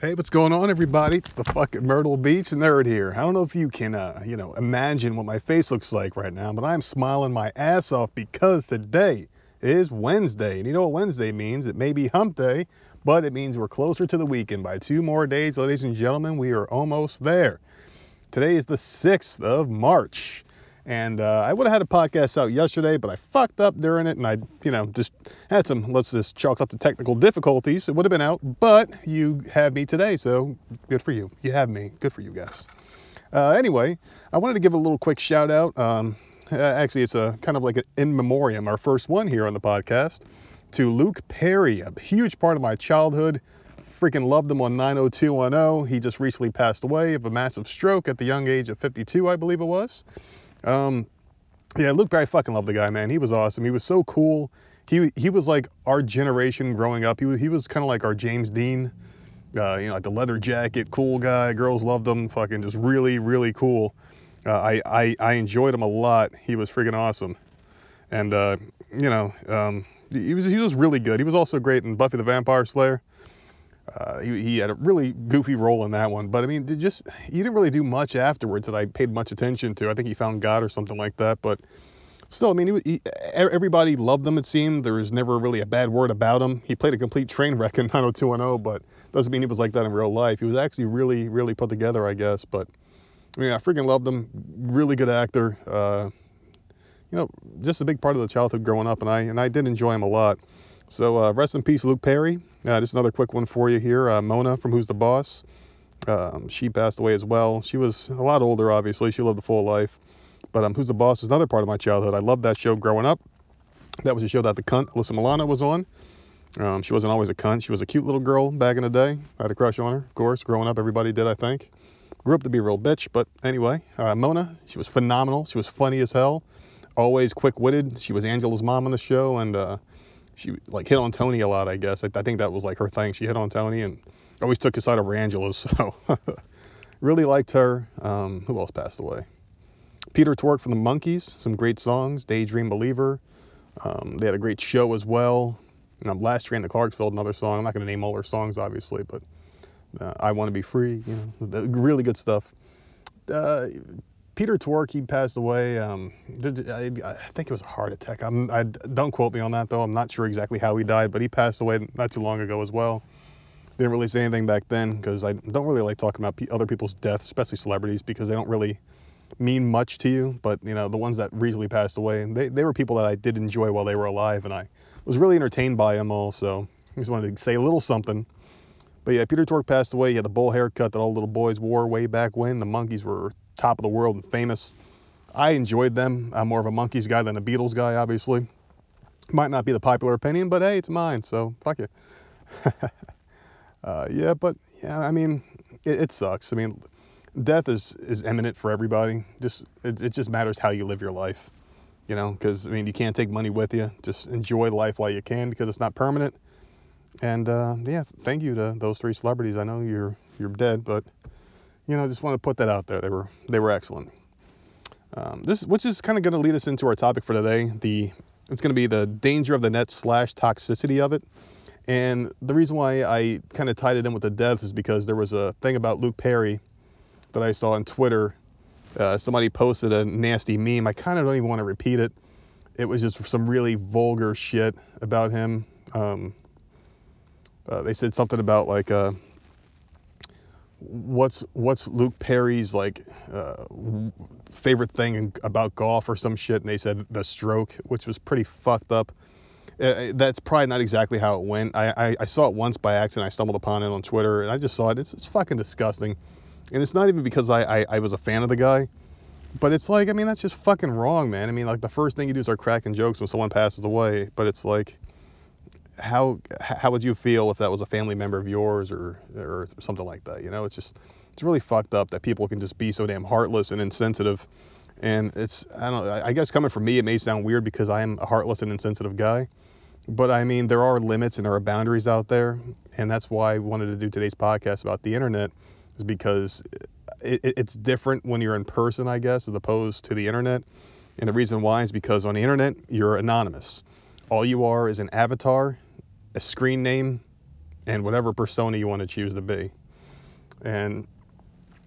Hey, what's going on, everybody? It's the fucking Myrtle Beach nerd here. I don't know if you can, uh, you know, imagine what my face looks like right now, but I'm smiling my ass off because today is Wednesday. And you know what Wednesday means? It may be hump day, but it means we're closer to the weekend by two more days, ladies and gentlemen. We are almost there. Today is the 6th of March. And uh, I would have had a podcast out yesterday, but I fucked up during it, and I, you know, just had some, let's just chalk up the technical difficulties. It would have been out, but you have me today, so good for you. You have me. Good for you guys. Uh, anyway, I wanted to give a little quick shout out. Um, actually, it's a kind of like an in memoriam, our first one here on the podcast, to Luke Perry, a huge part of my childhood. Freaking loved him on 90210. He just recently passed away of a massive stroke at the young age of 52, I believe it was. Um, yeah, Luke Perry, fucking love the guy, man. He was awesome. He was so cool. He he was like our generation growing up. He was, he was kind of like our James Dean. Uh, you know, like the leather jacket, cool guy. Girls loved him. Fucking just really, really cool. Uh, I, I I enjoyed him a lot. He was freaking awesome. And uh, you know, um, he was he was really good. He was also great in Buffy the Vampire Slayer. Uh, he, he, had a really goofy role in that one, but I mean, just he didn't really do much afterwards that I paid much attention to. I think he found God or something like that, but still, I mean, he, he, everybody loved him. It seemed there was never really a bad word about him. He played a complete train wreck in 90210, but doesn't mean he was like that in real life. He was actually really, really put together, I guess. But I mean, I freaking loved him. Really good actor. Uh, you know, just a big part of the childhood growing up, and I and I did enjoy him a lot. So uh, rest in peace, Luke Perry. Uh, just another quick one for you here. Uh, Mona from Who's the Boss. Um, she passed away as well. She was a lot older, obviously. She lived a full life. But um, Who's the Boss is another part of my childhood. I loved that show growing up. That was a show that the cunt Alyssa Milano was on. Um, she wasn't always a cunt. She was a cute little girl back in the day. I had a crush on her, of course. Growing up, everybody did, I think. Grew up to be a real bitch, but anyway, uh, Mona, she was phenomenal. She was funny as hell. Always quick-witted. She was Angela's mom on the show, and uh, she like hit on Tony a lot, I guess. I, I, think that was like her thing. She hit on Tony and always took his side over Angela's. So really liked her. Um, who else passed away? Peter Tork from the Monkees, some great songs. Daydream Believer. Um, they had a great show as well. And um, Last Train to Clarksville, another song. I'm not going to name all their songs, obviously, but uh, I Want to Be Free. You know, really good stuff. Uh, Peter Tork, he passed away. Um, I, I, think it was a heart attack. I'm, I, don't quote me on that though. I'm not sure exactly how he died, but he passed away not too long ago as well. Didn't really say anything back then because I don't really like talking about other people's deaths, especially celebrities, because they don't really mean much to you. But you know, the ones that recently passed away, they, they were people that I did enjoy while they were alive, and I was really entertained by them all. So I just wanted to say a little something. But yeah, Peter Tork passed away. He had the bowl haircut that all little boys wore way back when. The Monkees were top of the world and famous. I enjoyed them. I'm more of a Monkees guy than a Beatles guy, obviously. Might not be the popular opinion, but hey, it's mine, so fuck you. uh, yeah, but yeah, I mean, it, it, sucks. I mean, death is is imminent for everybody. Just it, it just matters how you live your life, you know. Because I mean, you can't take money with you. Just enjoy life while you can, because it's not permanent. And uh, yeah, thank you to those three celebrities. I know you're you're dead, but you know, I just want to put that out there. They were they were excellent. Um, this, which is kind of going to lead us into our topic for today. The it's going to be the danger of the net slash toxicity of it. And the reason why I kind of tied it in with the deaths is because there was a thing about Luke Perry that I saw on Twitter. Uh, somebody posted a nasty meme. I kind of don't even want to repeat it. It was just some really vulgar shit about him. Um, uh, they said something about like uh, what's what's Luke Perry's like uh, favorite thing about golf or some shit, and they said the stroke, which was pretty fucked up. Uh, uh, that's probably not exactly how it went. I, I, I, saw it once by accident. I stumbled upon it on Twitter, and I just saw it. It's, it's fucking disgusting, and it's not even because I, I, I was a fan of the guy, but it's like I mean that's just fucking wrong, man. I mean like the first thing you do is start cracking jokes when someone passes away, but it's like how how would you feel if that was a family member of yours or or something like that? You know, it's just it's really fucked up that people can just be so damn heartless and insensitive. And it's I don't I guess coming from me it may sound weird because I am a heartless and insensitive guy. But I mean there are limits and there are boundaries out there, and that's why I wanted to do today's podcast about the internet, is because it, it's different when you're in person, I guess, as opposed to the internet. And the reason why is because on the internet you're anonymous. All you are is an avatar a screen name, and whatever persona you want to choose to be. And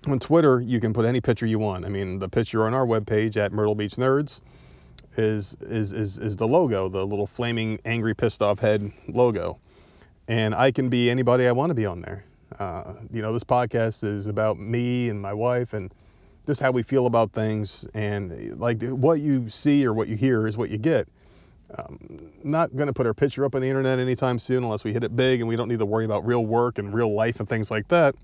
on Twitter, you can put any picture you want. I mean, the picture on our webpage at Myrtle Beach Nerds is is is is the logo, the little flaming, angry, pissed off head logo. And I can be anybody I want to be on there. Uh, you know, this podcast is about me and my wife and just how we feel about things. And like what you see or what you hear is what you get. Um, not going to put our picture up on the internet anytime soon unless we hit it big and we don't need to worry about real work and real life and things like that.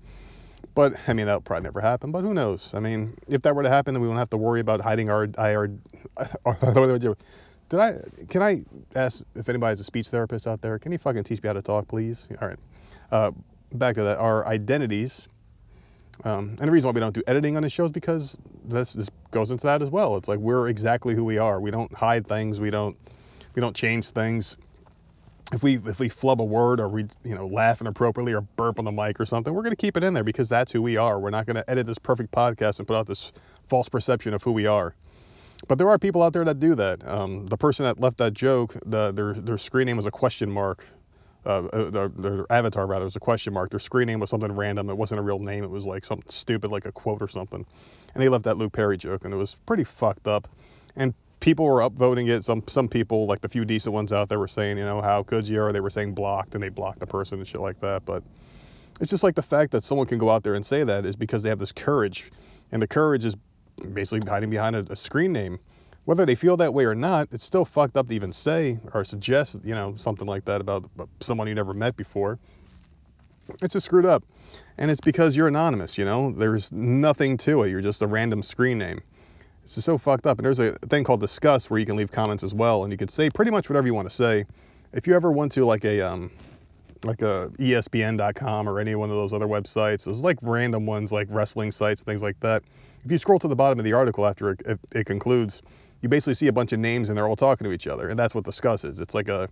But I mean, that'll probably never happen. But who knows? I mean, if that were to happen, then we won't have to worry about hiding our our. Did I? Can I ask if anybody's a speech therapist out there? Can you fucking teach me how to talk, please? All right. Uh, back to that. Our identities. Um, and the reason why we don't do editing on the show is because this, this goes into that as well. It's like we're exactly who we are. We don't hide things. We don't we don't change things if we if we flub a word or we you know laugh inappropriately or burp on the mic or something, we're going to keep it in there because that's who we are. We're not going to edit this perfect podcast and put out this false perception of who we are. But there are people out there that do that. Um, the person that left that joke, the, their their screen name was a question mark. Uh, uh their, their avatar rather was a question mark. Their screen name was something random. It wasn't a real name. It was like something stupid, like a quote or something. And they left that Luke Perry joke, and it was pretty fucked up. And people were upvoting it. Some some people, like the few decent ones out there, were saying, you know, how could you? Or they were saying blocked, and they blocked the person and shit like that. But it's just like the fact that someone can go out there and say that is because they have this courage, and the courage is basically hiding behind a, a screen name. Whether they feel that way or not, it's still fucked up to even say or suggest, you know, something like that about someone you never met before. It's just screwed up. And it's because you're anonymous, you know? There's nothing to it. You're just a random screen name. Is so fucked up. And there's a thing called Disqus where you can leave comments as well, and you can say pretty much whatever you want to say. If you ever went to like a um, like a ESPN.com or any one of those other websites, there's like random ones like wrestling sites, things like that. If you scroll to the bottom of the article after it, it concludes, you basically see a bunch of names and they're all talking to each other, and that's what Disqus is. It's like a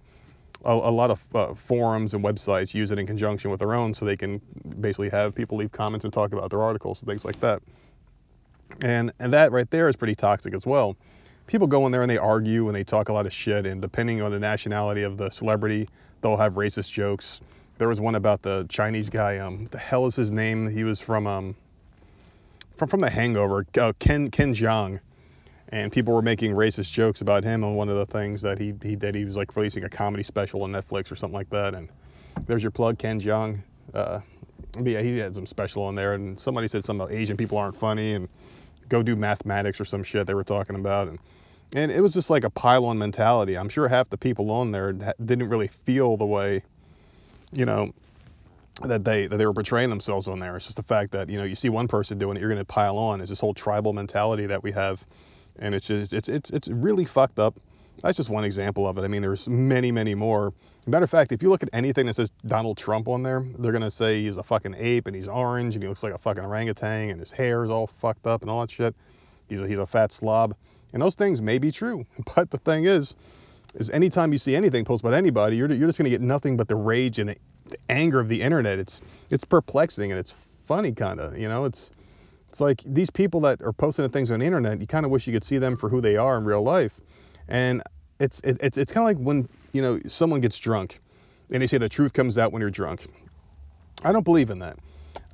a, a lot of uh, forums and websites use it in conjunction with their own, so they can basically have people leave comments and talk about their articles and things like that. And and that right there is pretty toxic as well. People go in there and they argue and they talk a lot of shit, and depending on the nationality of the celebrity, they'll have racist jokes. There was one about the Chinese guy. Um, the hell is his name? He was from um, from from The Hangover. Uh, Ken Ken Jeong, and people were making racist jokes about him on one of the things that he he did. He was like releasing a comedy special on Netflix or something like that. And there's your plug, Ken Jeong. Uh, yeah, he had some special on there, and somebody said about Asian people aren't funny, and go do mathematics or some shit they were talking about and and it was just like a pile-on mentality. I'm sure half the people on there didn't really feel the way, you know, that they that they were portraying themselves on there. It's just the fact that you know you see one person doing it, you're going to pile on. It's this whole tribal mentality that we have, and it's just it's it's it's really fucked up. That's just one example of it. I mean, there's many many more. Matter of fact, if you look at anything that says Donald Trump on there, they're gonna say he's a fucking ape and he's orange and he looks like a fucking orangutan and his hair is all fucked up and all that shit. He's a, he's a fat slob. And those things may be true, but the thing is, is anytime you see anything posted about anybody, you're, you're just gonna get nothing but the rage and the anger of the internet. It's it's perplexing and it's funny kind of, you know. It's it's like these people that are posting things on the internet, you kind of wish you could see them for who they are in real life. And it's it, it's it's kind of like when you know someone gets drunk, and they say the truth comes out when you're drunk. I don't believe in that.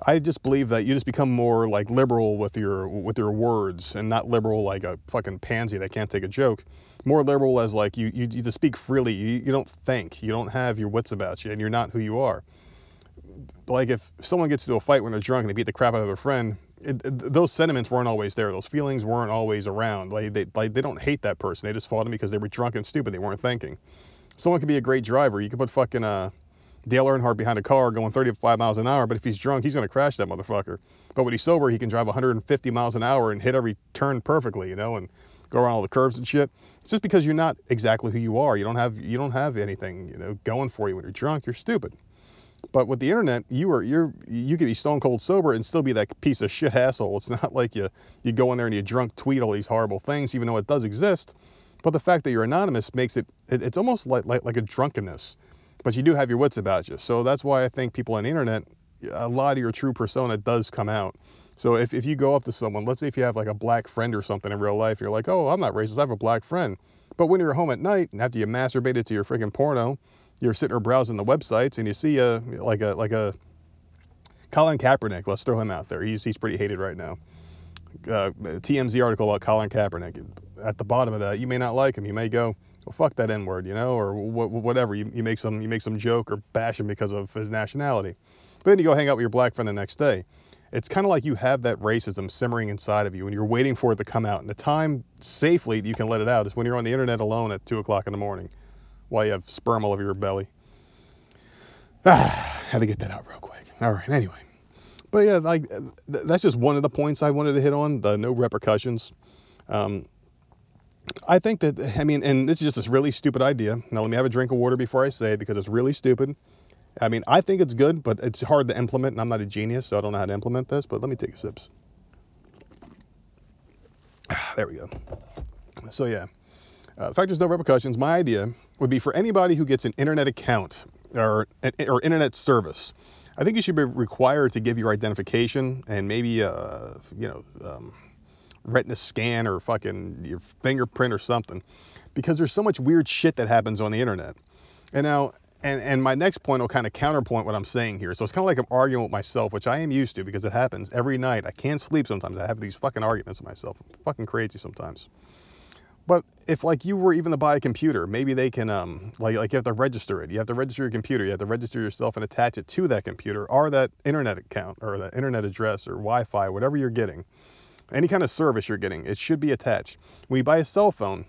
I just believe that you just become more like liberal with your with your words and not liberal like a fucking pansy that can't take a joke. More liberal as like you you, you just speak freely. You, you don't think. You don't have your wits about you, and you're not who you are. Like if someone gets into a fight when they're drunk and they beat the crap out of their friend, those sentiments weren't always there. Those feelings weren't always around. Like they, like they don't hate that person. They just fought him because they were drunk and stupid. They weren't thinking. Someone could be a great driver. You could put fucking uh, Dale Earnhardt behind a car going 35 miles an hour, but if he's drunk, he's gonna crash that motherfucker. But when he's sober, he can drive 150 miles an hour and hit every turn perfectly, you know, and go around all the curves and shit. It's just because you're not exactly who you are. You don't have you don't have anything, you know, going for you when you're drunk. You're stupid. But with the internet, you are you're you could be stone cold sober and still be that piece of shit asshole. It's not like you you go in there and you drunk tweet all these horrible things, even though it does exist. But the fact that you're anonymous makes it, it it's almost like, like like a drunkenness. But you do have your wits about you. So that's why I think people on the internet, a lot of your true persona does come out. So if, if you go up to someone, let's say if you have like a black friend or something in real life, you're like, oh, I'm not racist, I have a black friend. But when you're home at night and after you masturbated to your freaking porno, you're sitting or browsing the websites and you see a like a like a Colin Kaepernick, let's throw him out there. He's he's pretty hated right now. Uh, TMZ article about Colin Kaepernick. At the bottom of that, you may not like him. You may go, well, fuck that N word, you know, or wh- whatever. You, you make some you make some joke or bash him because of his nationality. But then you go hang out with your black friend the next day. It's kind of like you have that racism simmering inside of you and you're waiting for it to come out. And the time safely you can let it out is when you're on the internet alone at 2 o'clock in the morning while you have sperm all over your belly. Ah, had to get that out real quick. All right, anyway. But yeah, like that's just one of the points I wanted to hit on the no repercussions. Um, I think that, I mean, and this is just a really stupid idea. Now, let me have a drink of water before I say it because it's really stupid. I mean, I think it's good, but it's hard to implement, and I'm not a genius, so I don't know how to implement this, but let me take a sips. There we go. So, yeah, uh, the fact there's no repercussions, my idea would be for anybody who gets an internet account or, or internet service, I think you should be required to give your identification and maybe, uh, you know, um, retina scan or fucking your fingerprint or something because there's so much weird shit that happens on the internet. And now, and, and my next point will kind of counterpoint what I'm saying here. So it's kind of like I'm arguing with myself, which I am used to because it happens every night. I can't sleep sometimes. I have these fucking arguments with myself. I'm fucking crazy sometimes. But if like you were even to buy a computer, maybe they can um like like you have to register it. You have to register your computer. You have to register yourself and attach it to that computer or that internet account or that internet address or Wi-Fi, whatever you're getting any kind of service you're getting, it should be attached. When you buy a cell phone,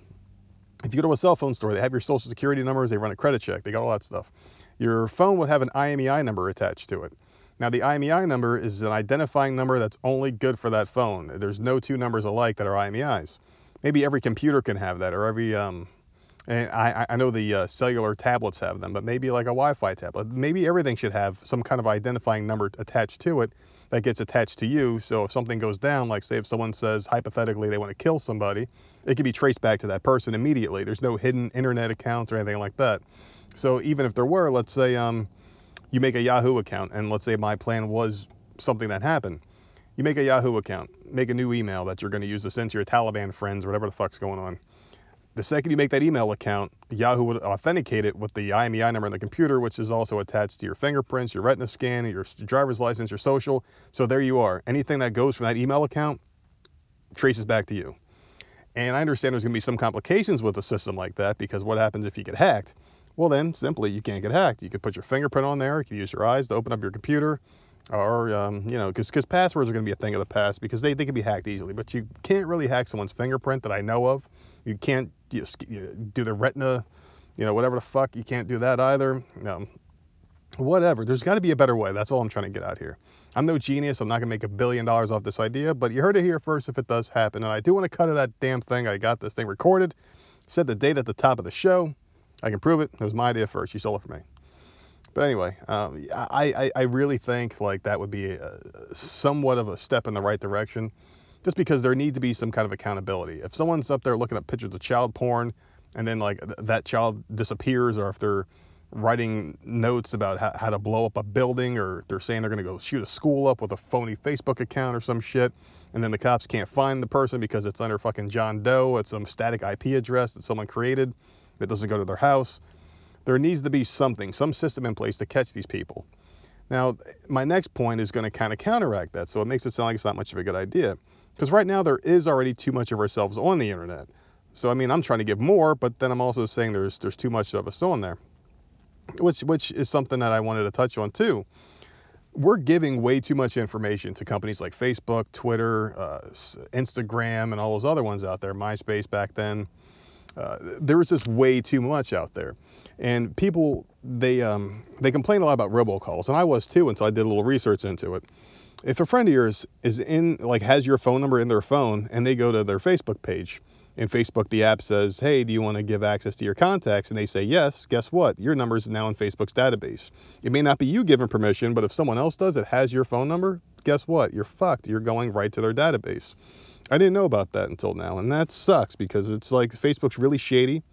if you go to a cell phone store, they have your social security numbers, they run a credit check, they got all that stuff. Your phone would have an IMEI number attached to it. Now, the IMEI number is an identifying number that's only good for that phone. There's no two numbers alike that are IMEIs. Maybe every computer can have that, or every, um, and I, I know the uh, cellular tablets have them, but maybe like a Wi Fi tablet. Maybe everything should have some kind of identifying number attached to it that gets attached to you. So if something goes down, like say if someone says hypothetically they want to kill somebody, it can be traced back to that person immediately. There's no hidden internet accounts or anything like that. So even if there were, let's say um, you make a Yahoo account, and let's say my plan was something that happened. You make a Yahoo account, make a new email that you're going to use to send to your Taliban friends or whatever the fuck's going on. The second you make that email account, Yahoo would authenticate it with the IMEI number on the computer, which is also attached to your fingerprints, your retina scan, your driver's license, your social. So there you are. Anything that goes from that email account traces back to you. And I understand there's going to be some complications with a system like that because what happens if you get hacked? Well, then simply you can't get hacked. You could put your fingerprint on there. You can use your eyes to open up your computer, or um, you know, because passwords are going to be a thing of the past because they they can be hacked easily. But you can't really hack someone's fingerprint that I know of. You can't you, you do the retina, you know, whatever the fuck. You can't do that either. Um, whatever. There's got to be a better way. That's all I'm trying to get out here. I'm no genius. I'm not gonna make a billion dollars off this idea, but you heard it here first if it does happen. And I do want to cut to that damn thing. I got this thing recorded. set the date at the top of the show. I can prove it. It was my idea first. You stole it from me. But anyway, um, I, I, I really think like that would be a, somewhat of a step in the right direction just because there needs to be some kind of accountability. If someone's up there looking at pictures of child porn and then like th- that child disappears, or if they're writing notes about how, how to blow up a building, or they're saying they're going to go shoot a school up with a phony Facebook account or some shit, and then the cops can't find the person because it's under fucking John Doe, it's some static IP address that someone created that doesn't go to their house. There needs to be something, some system in place to catch these people. Now, my next point is going to kind of counteract that, so it makes it sound like it's not much of a good idea. Because right now there is already too much of ourselves on the internet. So I mean, I'm trying to give more, but then I'm also saying there's there's too much of us on there, which which is something that I wanted to touch on too. We're giving way too much information to companies like Facebook, Twitter, uh, Instagram, and all those other ones out there. MySpace back then. Uh, there was just way too much out there, and people they um, they complain a lot about robocalls, and I was too until I did a little research into it if a friend of yours is in like has your phone number in their phone and they go to their Facebook page and Facebook the app says, "Hey, do you want to give access to your contacts?" and they say yes, guess what? Your number is now in Facebook's database. It may not be you giving permission, but if someone else does it has your phone number, guess what? You're fucked. You're going right to their database. I didn't know about that until now, and that sucks because it's like Facebook's really shady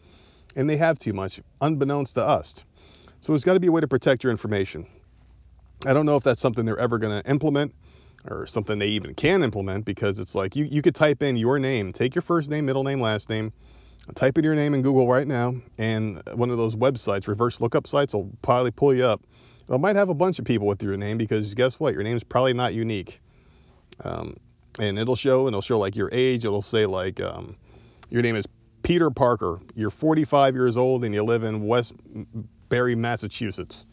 and they have too much unbeknownst to us. So there's got to be a way to protect your information. I don't know if that's something they're ever going to implement or something they even can implement because it's like you, you could type in your name, take your first name, middle name, last name, type in your name in Google right now, and one of those websites, reverse lookup sites, will probably pull you up. It might have a bunch of people with your name because guess what? Your name's probably not unique. Um, and it'll show, and it'll show like your age. It'll say like um, your name is Peter Parker. You're 45 years old and you live in Westbury, Massachusetts.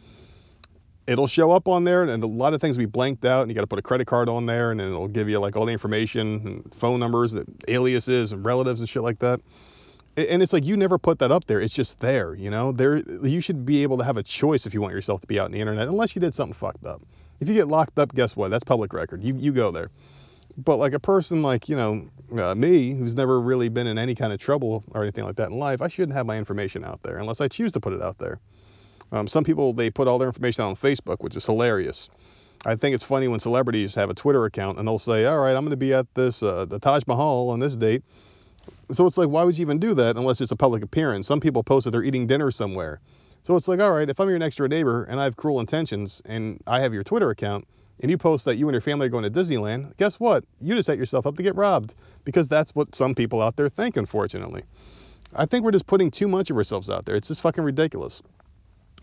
It'll show up on there, and a lot of things will be blanked out, and you got to put a credit card on there, and then it'll give you like all the information, and phone numbers, and aliases, and relatives and shit like that and it's like you never put that up there. It's just there, you know. There, you should be able to have a choice if you want yourself to be out in the internet, unless you did something fucked up. If you get locked up, guess what? That's public record. You you go there. But like a person like you know uh, me, who's never really been in any kind of trouble or anything like that in life, I shouldn't have my information out there unless I choose to put it out there. Um, some people they put all their information out on Facebook, which is hilarious. I think it's funny when celebrities have a Twitter account and they'll say, "All right, I'm going to be at this uh, the Taj Mahal on this date." So it's like, why would you even do that unless it's a public appearance? Some people post that they're eating dinner somewhere. So it's like, all right, if I'm your next door neighbor and I have cruel intentions and I have your Twitter account and you post that you and your family are going to Disneyland, guess what? You just set yourself up to get robbed because that's what some people out there think, unfortunately. I think we're just putting too much of ourselves out there. It's just fucking ridiculous.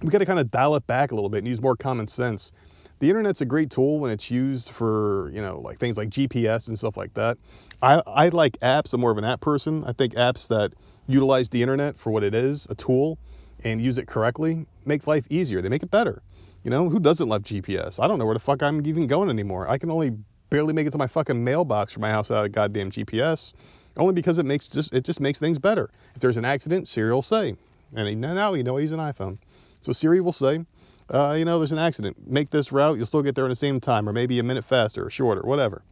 We got to kind of dial it back a little bit and use more common sense. The internet's a great tool when it's used for, you know, like things like GPS and stuff like that. I, I like apps. I'm more of an app person. I think apps that utilize the internet for what it is, a tool, and use it correctly, make life easier. They make it better. You know, who doesn't love GPS? I don't know where the fuck I'm even going anymore. I can only barely make it to my fucking mailbox from my house without a goddamn GPS. Only because it makes just it just makes things better. If there's an accident, Siri will say, and now you know he's an iPhone, so Siri will say, uh, you know, there's an accident. Make this route, you'll still get there in the same time, or maybe a minute faster or shorter, whatever.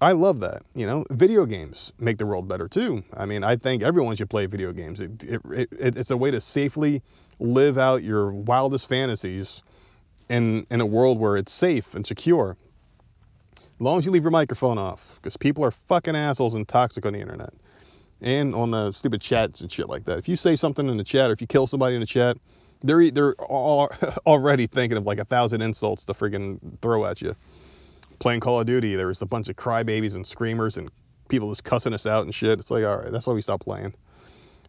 I love that. You know, video games make the world better too. I mean, I think everyone should play video games. It, it, it, it's a way to safely live out your wildest fantasies in in a world where it's safe and secure. As long as you leave your microphone off, because people are fucking assholes and toxic on the internet and on the stupid chats and shit like that. If you say something in the chat or if you kill somebody in the chat, they're they're all, already thinking of like a thousand insults to friggin' throw at you playing Call of Duty, there was a bunch of crybabies and screamers and people just cussing us out and shit. It's like, all right, that's why we stopped playing.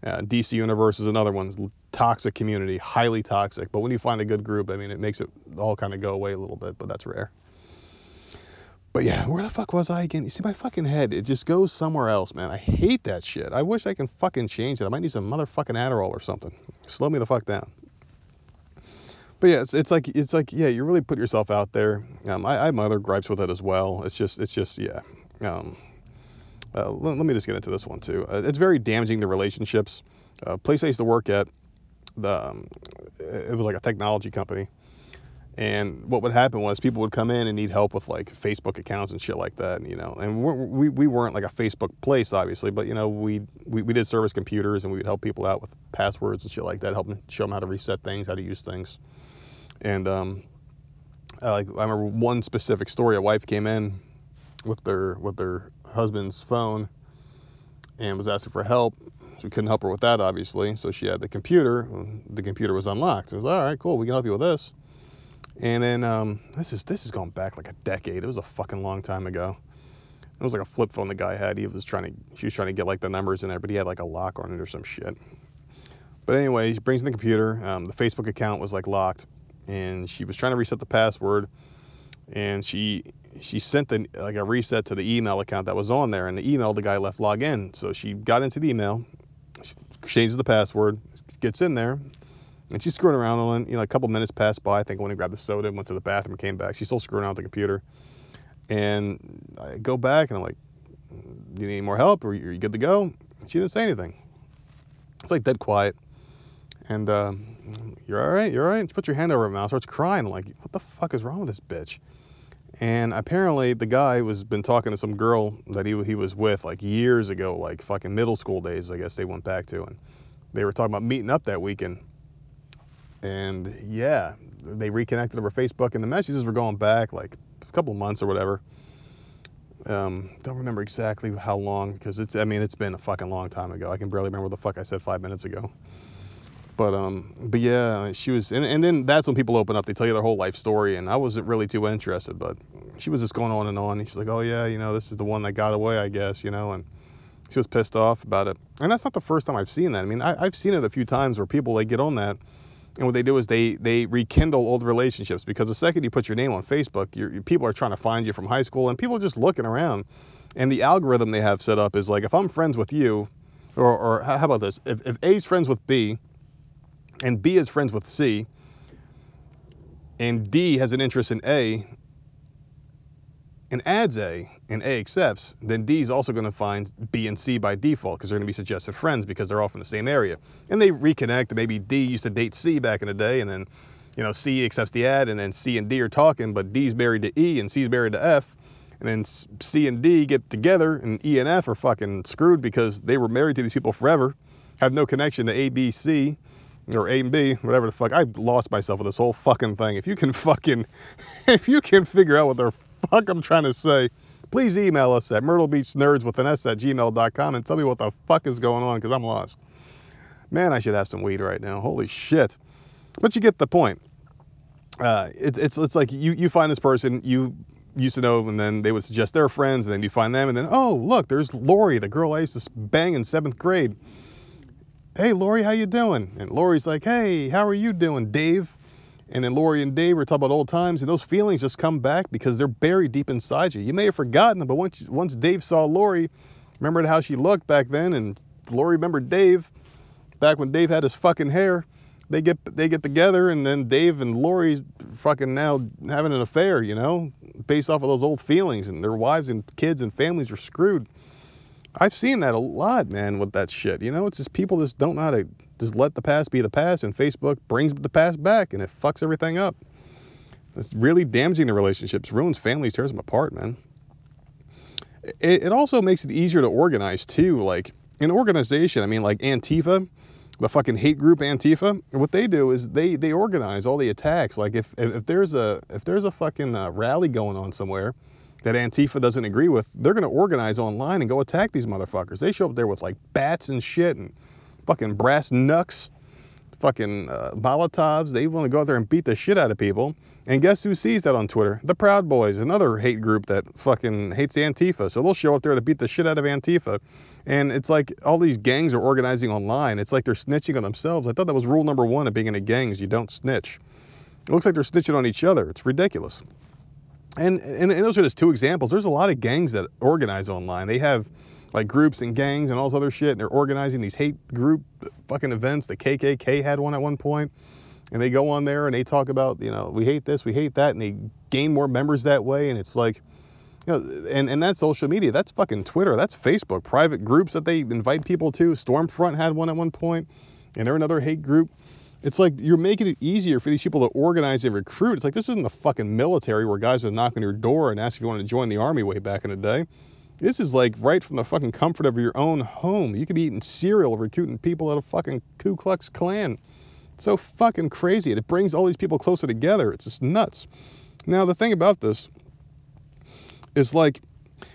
Uh, DC Universe is another one, toxic community, highly toxic. But when you find a good group, I mean, it makes it all kind of go away a little bit, but that's rare. But yeah, where the fuck was I again? You see, my fucking head, it just goes somewhere else, man. I hate that shit. I wish I can fucking change it. I might need some motherfucking Adderall or something. Slow me the fuck down but yeah, it's, it's like it's like yeah, you really put yourself out there. Um, I, I have my other gripes with it as well. It's just it's just yeah. Um, uh, let, me just get into this one too. Uh, it's very damaging to relationships. Uh, place I used to work at, the um, it was like a technology company, and what would happen was people would come in and need help with like Facebook accounts and shit like that, you know. And we we weren't like a Facebook place obviously, but you know we we, we did service computers and we would help people out with passwords and shit like that, help them show them how to reset things, how to use things. And um, I, like I remember one specific story. A wife came in with their with their husband's phone and was asking for help. We couldn't help her with that, obviously. So she had the computer. The computer was unlocked. It was all right, cool. We can help you with this. And then um, this is this is going back like a decade. It was a fucking long time ago. It was like a flip phone the guy had. He was trying to he was trying to get like the numbers in there, but he had like a lock on it or some shit. But anyway, he brings in the computer. Um, the Facebook account was like locked and she was trying to reset the password and she she sent the, like a reset to the email account that was on there and the email the guy left login. So she got into the email she changes the password gets in there and she's screwing around on you know a couple minutes passed by. I think when he grabbed the soda went to the bathroom came back. She's still screwing around with the computer. And i go back and i'm like do you need any more help? Or are you good to go? She didn't say anything. It's like dead quiet. And um, you're all right, you're all right. She puts your hand over her mouth, starts crying. I'm like, what the fuck is wrong with this bitch? And apparently the guy was been talking to some girl that he he was with like years ago, like fucking middle school days, I guess they went back to, and they were talking about meeting up that weekend. And yeah, they reconnected over Facebook, and the messages were going back like a couple of months or whatever. Um, don't remember exactly how long because it's I mean it's been a fucking long time ago. I can barely remember what the fuck I said five minutes ago. But um, but yeah, she was, and, and then that's when people open up. They tell you their whole life story, and I wasn't really too interested. But she was just going on and on. And she's like, oh yeah, you know, this is the one that got away, I guess, you know, and she was pissed off about it. And that's not the first time I've seen that. I mean, I, have seen it a few times where people they get on that, And what they do is they they rekindle old relationships because the second you put your name on Facebook, people are trying to find you from high school, and people are just looking around. And the algorithm they have set up is like if I'm friends with you, or, or how about this? If, if A is friends with B, and B is friends with C, and D has an interest in A and adds A and A accepts, then D is also going to find B and C by default because they're going to be suggested friends because they're off in the same area. And they reconnect. Maybe D used to date C back in the day, and then you know C accepts the ad, and then C and D are talking, but D's married to E and C's married to F, and then C and D get together, and E and F are fucking screwed because they were married to these people forever, have no connection to A, B, C, or A and B, whatever the fuck. I lost myself with this whole fucking thing. If you can fucking, if you can figure out what the fuck I'm trying to say, please email us at Myrtle Beach Nerds with an S at gmail.com and tell me what the fuck is going on because I'm lost. Man, I should have some weed right now. Holy shit. But you get the point. Uh, it, it's it's like you you find this person you used to know, and then they would suggest their friends, and then you find them, and then oh look, there's Lori, the girl I used to bang in seventh grade hey Lori, how you doing? And Lori's like, hey, how are you doing, Dave? And then Lori and Dave are talking about old times, and those feelings just come back because they're buried deep inside you. You may have forgotten them, but once once Dave saw Lori, remembered how she looked back then, and Lori remembered Dave back when Dave had his fucking hair. They get they get together, and then Dave and Lori fucking now having an affair, you know, based off of those old feelings, and their wives and kids and families are screwed. I've seen that a lot, man, with that shit. You know, it's just people just don't know how to just let the past be the past, and Facebook brings the past back and it fucks everything up. It's really damaging the relationships, ruins families, tears them apart, man. It, it also makes it easier to organize too. Like an organization, I mean, like Antifa, the fucking hate group Antifa. What they do is they they organize all the attacks. Like if if, if there's a if there's a fucking uh, rally going on somewhere that Antifa doesn't agree with, they're going to organize online and go attack these motherfuckers. They show up there with like bats and shit and fucking brass knucks, fucking uh, Molotovs. They want to go out there and beat the shit out of people. And guess who sees that on Twitter? The Proud Boys, another hate group that fucking hates Antifa. So they'll show up there to beat the shit out of Antifa. And it's like all these gangs are organizing online. It's like they're snitching on themselves. I thought that was rule number one of being in a gang is you don't snitch. It looks like they're snitching on each other. It's ridiculous. And, and, and those are just two examples. There's a lot of gangs that organize online. They have like groups and gangs and all this other shit, and they're organizing these hate group fucking events. The KKK had one at one point, and they go on there and they talk about, you know, we hate this, we hate that, and they gain more members that way. And it's like, you know, and, and that's social media. That's fucking Twitter. That's Facebook. Private groups that they invite people to. Stormfront had one at one point, and they're another hate group it's like you're making it easier for these people to organize and recruit. It's like this isn't the fucking military where guys would knock on your door and ask if you want to join the army way back in the day. This is like right from the fucking comfort of your own home. You could be eating cereal, recruiting people at a fucking Ku Klux Klan. It's so fucking crazy. It brings all these people closer together. It's just nuts. Now the thing about this is like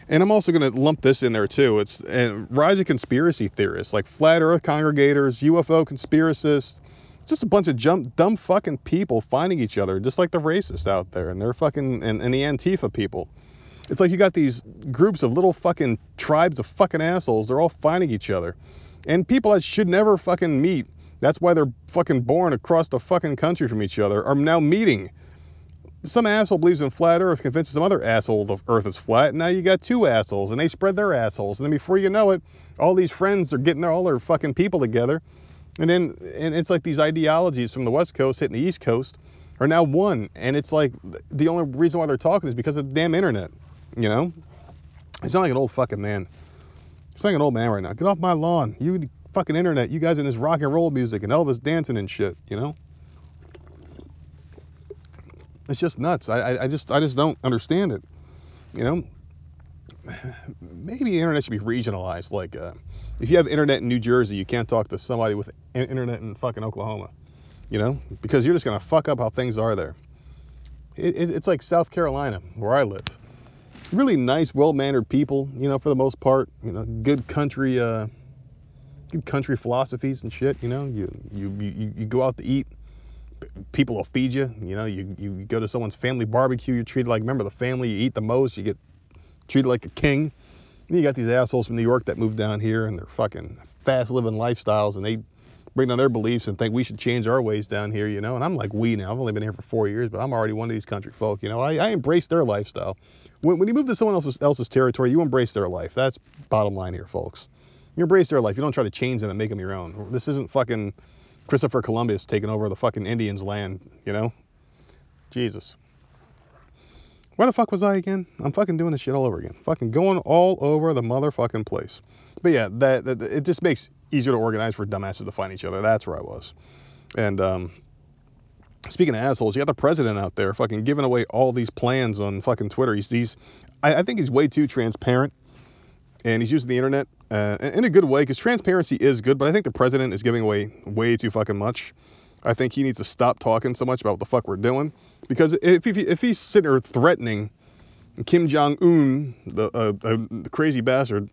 and I'm also going to lump this in there too. It's and rise of conspiracy theorists like flat Earth congregators, UFO conspiracists, just a bunch of jump, dumb fucking people finding each other, just like the racists out there, and they're fucking and, and the Antifa people. It's like you got these groups of little fucking tribes of fucking assholes. They're all finding each other, and people that should never fucking meet. That's why they're fucking born across the fucking country from each other are now meeting. Some asshole believes in flat Earth, convinces some other asshole the Earth is flat, and now you got two assholes, and they spread their assholes, and then before you know it, all these friends are getting all their fucking people together and then and it's like these ideologies from the West Coast hitting the East Coast are now one. And it's like the only reason why they're talking is because of the damn internet. You know? It's not like an old fucking man. It's like an old man right now. Get off my lawn. You fucking internet. You guys in this rock and roll music and Elvis dancing and shit, you know? It's just nuts. I, I, I just I just don't understand it. You know? Maybe the internet should be regionalized like uh, if you have internet in New Jersey, you can't talk to somebody with internet in fucking Oklahoma, you know, because you're just gonna fuck up how things are there. It, it, it's like South Carolina, where I live. Really nice, well-mannered people, you know, for the most part. You know, good country, uh, good country philosophies and shit. You know, you you you, you go out to eat, people will feed you. You know, you you go to someone's family barbecue, you're treated like member of the family. You eat the most, you get treated like a king you got these assholes from New York that moved down here and they're fucking fast living lifestyles and they bring down their beliefs and think we should change our ways down here, you know. And I'm like, we now. I've only been here for four years, but I'm already one of these country folk, you know. I, I embrace their lifestyle. When, when you move to someone else's, else's territory, you embrace their life. That's bottom line here, folks. You embrace their life. You don't try to change them and make them your own. This isn't fucking Christopher Columbus taking over the fucking Indians' land, you know. Jesus. Where the fuck was I again? I'm fucking doing this shit all over again. Fucking going all over the motherfucking place. But yeah, that, that it just makes easier to organize for dumbasses to find each other. That's where I was. And um, speaking of assholes, you got the president out there fucking giving away all these plans on fucking Twitter. He's, he's I, I think he's way too transparent, and he's using the internet uh, in a good way because transparency is good. But I think the president is giving away way too fucking much. I think he needs to stop talking so much about what the fuck we're doing because if if, if he's sitting there threatening Kim Jong Un, the, uh, uh, the crazy bastard,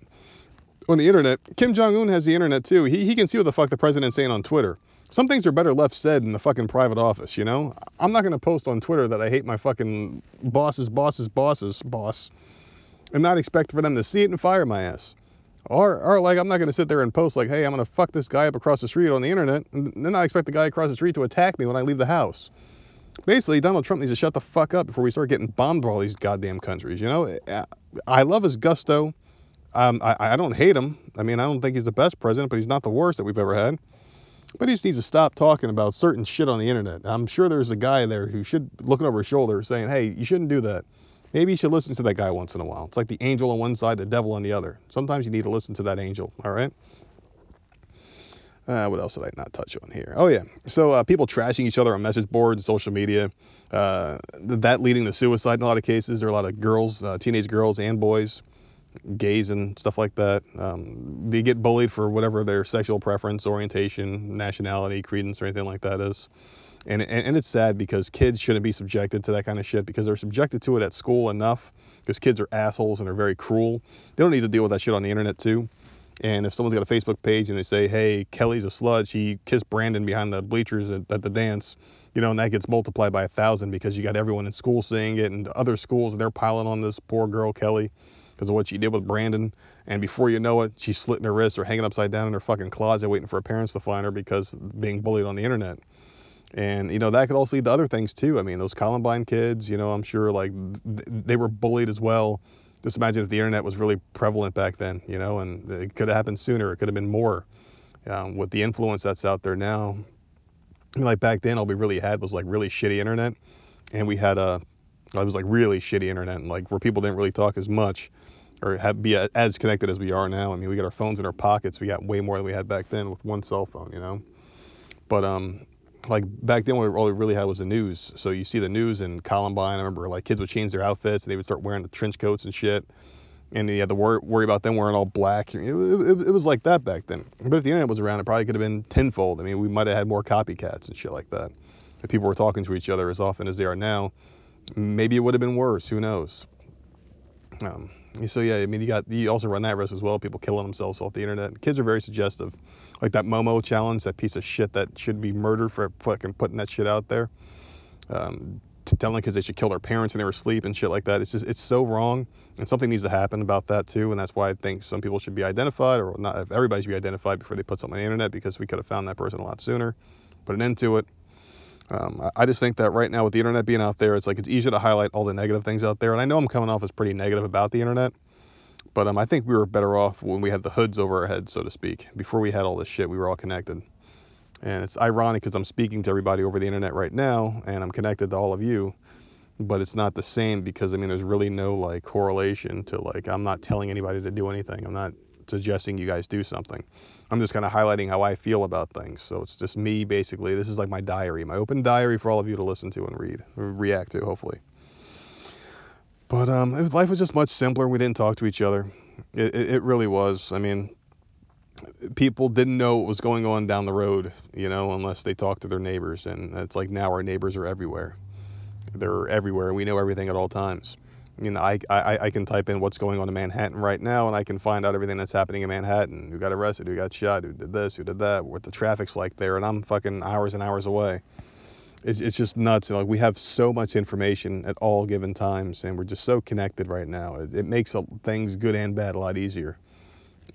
on the internet, Kim Jong Un has the internet too. He he can see what the fuck the president's saying on Twitter. Some things are better left said in the fucking private office, you know? I'm not gonna post on Twitter that I hate my fucking bosses, bosses, bosses, boss, and not expect for them to see it and fire my ass. Or, or like I'm not gonna sit there and post like, hey, I'm gonna fuck this guy up across the street on the internet, and then I expect the guy across the street to attack me when I leave the house. Basically, Donald Trump needs to shut the fuck up before we start getting bombed by all these goddamn countries. You know, I love his gusto. Um, I, I don't hate him. I mean, I don't think he's the best president, but he's not the worst that we've ever had. But he just needs to stop talking about certain shit on the internet. I'm sure there's a guy there who should looking over his shoulder saying, "Hey, you shouldn't do that." Maybe you should listen to that guy once in a while. It's like the angel on one side, the devil on the other. Sometimes you need to listen to that angel. All right. Uh, what else did I not touch on here? Oh yeah. So uh, people trashing each other on message boards, social media. Uh, that leading to suicide in a lot of cases. There are a lot of girls, uh, teenage girls and boys gays and stuff like that. Um, they get bullied for whatever their sexual preference, orientation, nationality, credence, or anything like that is. And, and, and it's sad because kids shouldn't be subjected to that kind of shit because they're subjected to it at school enough because kids are assholes and they're very cruel. They don't need to deal with that shit on the internet too. And if someone's got a Facebook page and they say, hey, Kelly's a slut, she kissed Brandon behind the bleachers at, at the dance, you know, and that gets multiplied by a thousand because you got everyone in school seeing it and other schools, they're piling on this poor girl, Kelly because of what she did with Brandon. And before you know it, she's slitting her wrist or hanging upside down in her fucking closet waiting for her parents to find her because being bullied on the internet. And you know that could also lead to other things too. I mean, those Columbine kids, you know, I'm sure like they were bullied as well. Just imagine if the internet was really prevalent back then, you know, and it could have happened sooner. It could have been more. Um, with the influence that's out there now, I mean, like back then, all we really had was like really shitty internet, and we had a, it was like really shitty internet, and like where people didn't really talk as much or have, be as connected as we are now. I mean, we got our phones in our pockets. We got way more than we had back then with one cell phone, you know. But um, like back then, all we really had was the news. So you see the news in Columbine. I remember like kids would change their outfits and they would start wearing the trench coats and shit. And you had to worry, worry about them wearing all black. It, it, it, was like that back then. But if the internet was around, it probably could have been tenfold. I mean, we might have had more copycats and shit like that. If people were talking to each other as often as they are now, maybe it would have been worse. Who knows? Um, so yeah, I mean, you got you also run that risk as well. People killing themselves off the internet. Kids are very suggestive, like that Momo challenge, that piece of shit that should be murdered for fucking putting that shit out there. Um, telling kids they should kill their parents when they were asleep and shit like that. It's just it's so wrong, and something needs to happen about that too. And that's why I think some people should be identified, or not if everybody should be identified before they put something on the internet, because we could have found that person a lot sooner. Put an end to it. Um, I just think that right now with the internet being out there, it's like it's easier to highlight all the negative things out there. And I know I'm coming off as pretty negative about the internet, but um, I think we were better off when we had the hoods over our heads, so to speak. Before we had all this shit, we were all connected. And it's ironic because I'm speaking to everybody over the internet right now, and I'm connected to all of you, but it's not the same because I mean, there's really no like correlation to like I'm not telling anybody to do anything. I'm not suggesting you guys do something. I'm just kind of highlighting how I feel about things. So it's just me basically. This is like my diary, my open diary for all of you to listen to and read, react to, hopefully. But um, life was just much simpler. We didn't talk to each other. It, it, it really was. I mean, people didn't know what was going on down the road, you know, unless they talked to their neighbors. And it's like now our neighbors are everywhere. They're everywhere. We know everything at all times you know, I, I, I can type in what's going on in Manhattan right now, and I can find out everything that's happening in Manhattan. Who got arrested? Who got shot? Who did this? Who did that? What the traffic's like there? And I'm fucking hours and hours away. It's it's just nuts. Like we have so much information at all given times, and we're just so connected right now. It, it makes things good and bad a lot easier.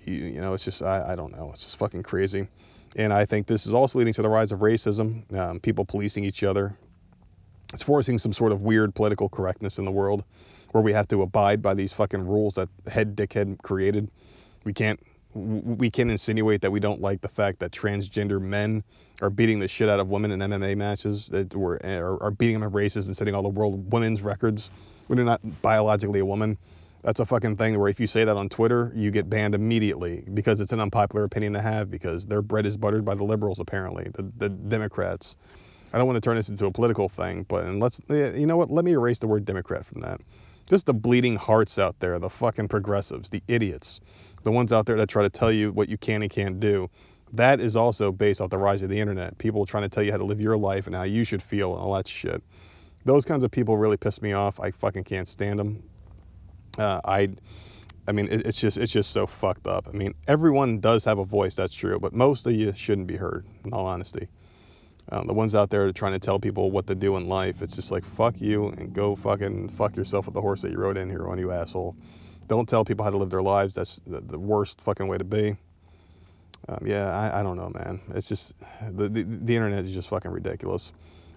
You, you know, it's just I, I don't know. It's just fucking crazy. And I think this is also leading to the rise of racism, um, people policing each other. It's forcing some sort of weird political correctness in the world where we have to abide by these fucking rules that head dickhead created. We can't we can insinuate that we don't like the fact that transgender men are beating the shit out of women in MMA matches that were are, beating them in races and setting all the world women's records when they're not biologically a woman. That's a fucking thing where if you say that on Twitter, you get banned immediately because it's an unpopular opinion to have because their bread is buttered by the liberals apparently, the the Democrats. I don't want to turn this into a political thing, but and let's you know what? Let me erase the word Democrat from that. Just the bleeding hearts out there, the fucking progressives, the idiots, the ones out there that try to tell you what you can and can't do. That is also based off the rise of the internet. People trying to tell you how to live your life and how you should feel and all that shit. Those kinds of people really piss me off. I fucking can't stand them. Uh, I, I mean, it, it's just it's just so fucked up. I mean, everyone does have a voice, that's true, but most of you shouldn't be heard. In all honesty, um, the ones out there trying to tell people what to do in life, it's just like fuck you and go fucking fuck yourself with the horse that you rode in here on, you asshole. Don't tell people how to live their lives. That's the, the worst fucking way to be. Um, yeah, I, I don't know, man. It's just the, the the internet is just fucking ridiculous.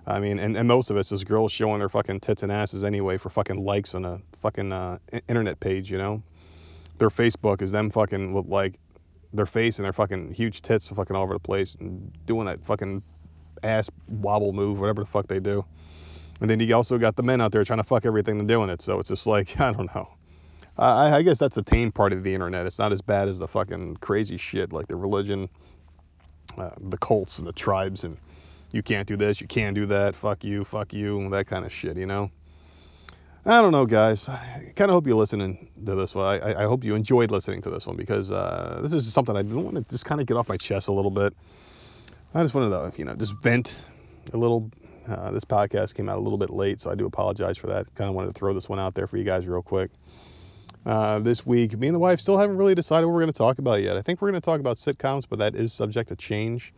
I mean, and, and most of it's just girls showing their fucking tits and asses anyway for fucking likes on a fucking uh, internet page, you know? Their Facebook is them fucking with like their face and their fucking huge tits fucking all over the place and doing that fucking ass wobble move, whatever the fuck they do. And then you also got the men out there trying to fuck everything and doing it. So it's just like, I don't know. I, I guess that's the tame part of the internet. It's not as bad as the fucking crazy shit like the religion, uh, the cults and the tribes and you can't do this, you can't do that, fuck you, fuck you, that kind of shit, you know? I don't know, guys. I kind of hope you're listening to this one. I, I hope you enjoyed listening to this one because uh, this is something I want to just kind of get off my chest a little bit. I just wanted to, you know, just vent a little. Uh, this podcast came out a little bit late, so I do apologize for that. Kind of wanted to throw this one out there for you guys real quick. Uh, this week, me and the wife still haven't really decided what we're going to talk about yet. I think we're going to talk about sitcoms, but that is subject to change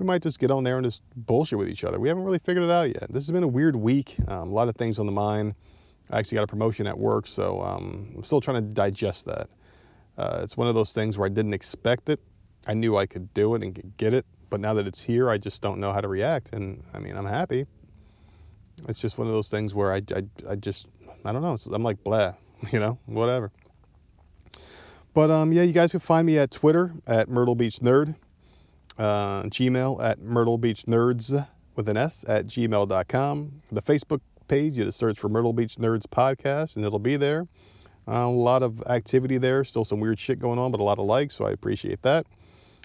we might just get on there and just bullshit with each other. We haven't really figured it out yet. This has been a weird week. Um, a lot of things on the mind. I actually got a promotion at work, so um, I'm still trying to digest that. Uh, it's one of those things where I didn't expect it. I knew I could do it and get it, but now that it's here, I just don't know how to react. And I mean, I'm happy. It's just one of those things where I, I, I just, I don't know. I'm like, blah, you know, whatever. But um, yeah, you guys can find me at Twitter at Myrtle Beach Nerd uh, Gmail at Myrtle Beach Nerds with an S at gmail.com. The Facebook page, you just search for Myrtle Beach Nerds Podcast and it'll be there. Uh, a lot of activity there, still some weird shit going on, but a lot of likes, so I appreciate that.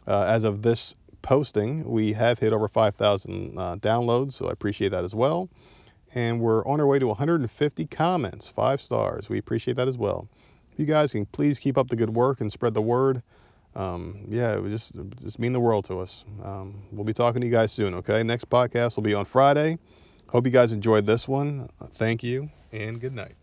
Uh, as of this posting, we have hit over 5,000 uh, downloads, so I appreciate that as well. And we're on our way to 150 comments, five stars. We appreciate that as well. If you guys can please keep up the good work and spread the word um, yeah, it would just just mean the world to us. Um, we'll be talking to you guys soon. Okay, next podcast will be on Friday. Hope you guys enjoyed this one. Thank you and good night.